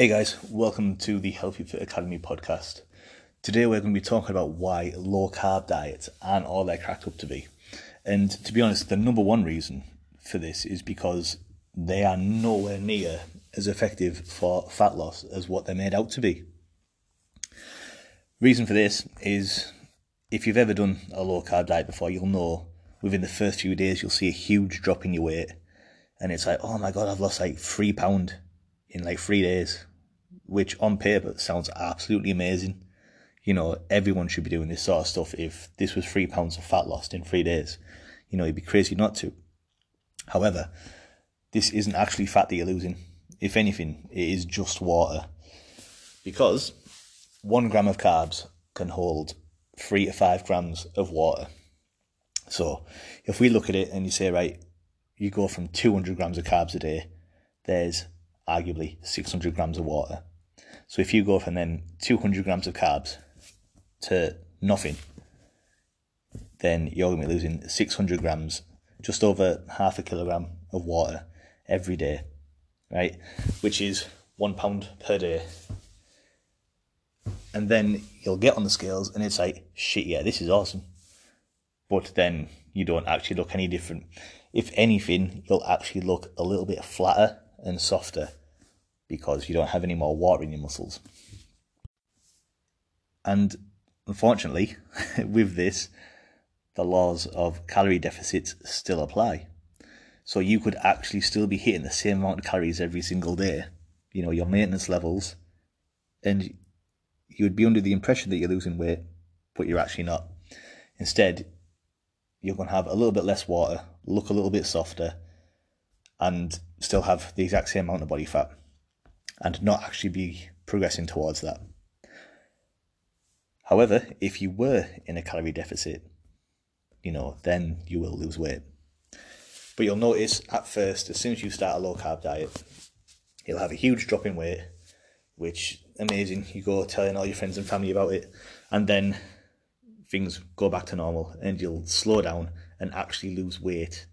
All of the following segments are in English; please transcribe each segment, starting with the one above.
Hey guys, welcome to the Healthy Fit Academy podcast. Today we're going to be talking about why low carb diets aren't all they're cracked up to be. And to be honest, the number one reason for this is because they are nowhere near as effective for fat loss as what they're made out to be. Reason for this is if you've ever done a low carb diet before, you'll know within the first few days you'll see a huge drop in your weight. And it's like, oh my god, I've lost like three pound in like three days, which on paper sounds absolutely amazing. You know, everyone should be doing this sort of stuff. If this was three pounds of fat lost in three days, you know, you'd be crazy not to. However, this isn't actually fat that you're losing. If anything, it is just water. Because one gram of carbs can hold three to five grams of water. So if we look at it and you say, right, you go from 200 grams of carbs a day, there's arguably 600 grams of water. So if you go from then 200 grams of carbs to nothing, then you're going to be losing 600 grams, just over half a kilogram of water every day, right? Which is one pound per day. And then you'll get on the scales and it's like, shit, yeah, this is awesome. But then you don't actually look any different. If anything, you'll actually look a little bit flatter and softer because you don't have any more water in your muscles. And unfortunately, with this, the laws of calorie deficits still apply. So you could actually still be hitting the same amount of calories every single day, you know, your maintenance levels, and you would be under the impression that you're losing weight, but you're actually not. Instead, you're going to have a little bit less water, look a little bit softer, and still have the exact same amount of body fat and not actually be progressing towards that. However, if you were in a calorie deficit, you know, then you will lose weight. But you'll notice at first, as soon as you start a low carb diet, you'll have a huge drop in weight, which amazing. You go telling all your friends and family about it, and then things go back to normal, and you'll slow down and actually lose weight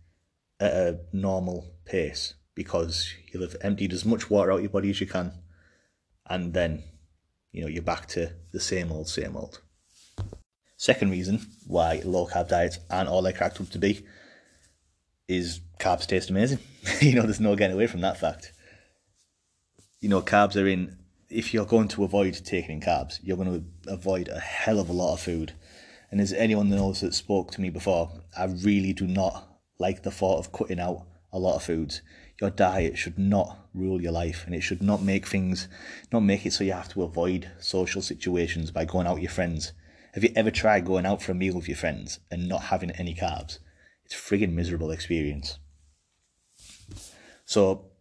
at a normal pace because you'll have emptied as much water out of your body as you can, and then you know you're back to the same old, same old. Second reason why low carb diets aren't all they're cracked up to be is carbs taste amazing. you know, there's no getting away from that fact. You know, carbs are in. If you're going to avoid taking in carbs, you're going to avoid a hell of a lot of food. And as anyone knows that spoke to me before, I really do not like the thought of cutting out a lot of foods. Your diet should not rule your life and it should not make things not make it so you have to avoid social situations by going out with your friends. Have you ever tried going out for a meal with your friends and not having any carbs? It's a friggin' miserable experience. So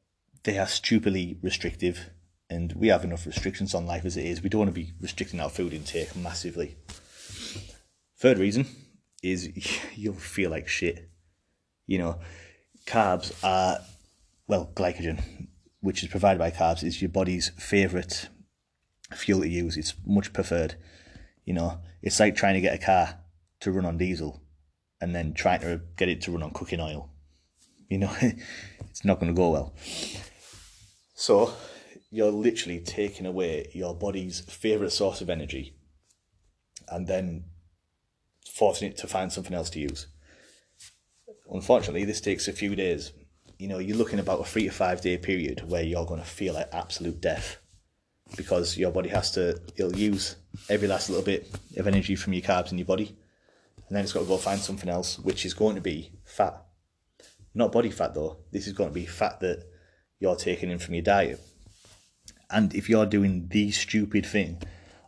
they are stupidly restrictive and we have enough restrictions on life as it is. We don't want to be restricting our food intake massively. Third reason is you'll feel like shit you know carbs are well, glycogen, which is provided by carbs, is your body's favorite fuel to use. It's much preferred. You know, it's like trying to get a car to run on diesel and then trying to get it to run on cooking oil. You know, it's not going to go well. So, you're literally taking away your body's favorite source of energy and then forcing it to find something else to use. Unfortunately, this takes a few days you know, you're looking about a three to five day period where you're going to feel like absolute death because your body has to, it'll use every last little bit of energy from your carbs in your body. And then it's got to go find something else, which is going to be fat. Not body fat though. This is going to be fat that you're taking in from your diet. And if you're doing the stupid thing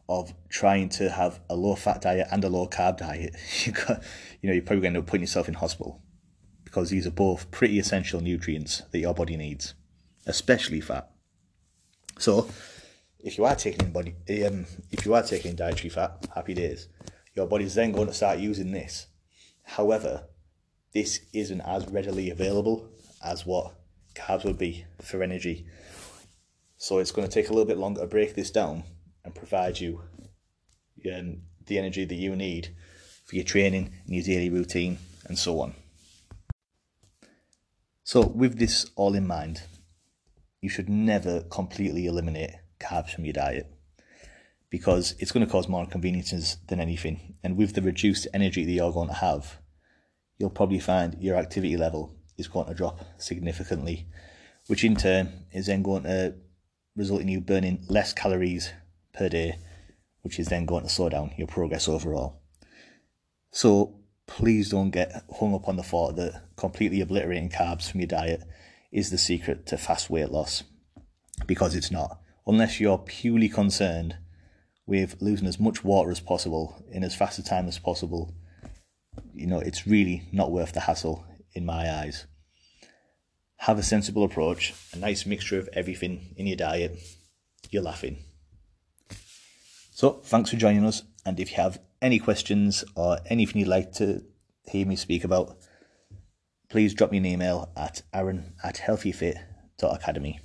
of trying to have a low fat diet and a low carb diet, you got, you know, you're probably going to end up putting yourself in hospital because these are both pretty essential nutrients that your body needs, especially fat. So, if you are taking body, um, if you are taking dietary fat, happy days. Your body's then going to start using this. However, this isn't as readily available as what carbs would be for energy. So it's going to take a little bit longer to break this down and provide you um, the energy that you need for your training and your daily routine and so on. So, with this all in mind, you should never completely eliminate carbs from your diet because it's going to cause more inconveniences than anything. And with the reduced energy that you're going to have, you'll probably find your activity level is going to drop significantly, which in turn is then going to result in you burning less calories per day, which is then going to slow down your progress overall. So please don't get hung up on the thought that completely obliterating carbs from your diet is the secret to fast weight loss, because it's not. Unless you're purely concerned with losing as much water as possible in as fast a time as possible, you know, it's really not worth the hassle in my eyes. Have a sensible approach, a nice mixture of everything in your diet. You're laughing. So, thanks for joining us. And if you have any questions or anything you'd like to hear me speak about, please drop me an email at aaron at healthyfit.academy.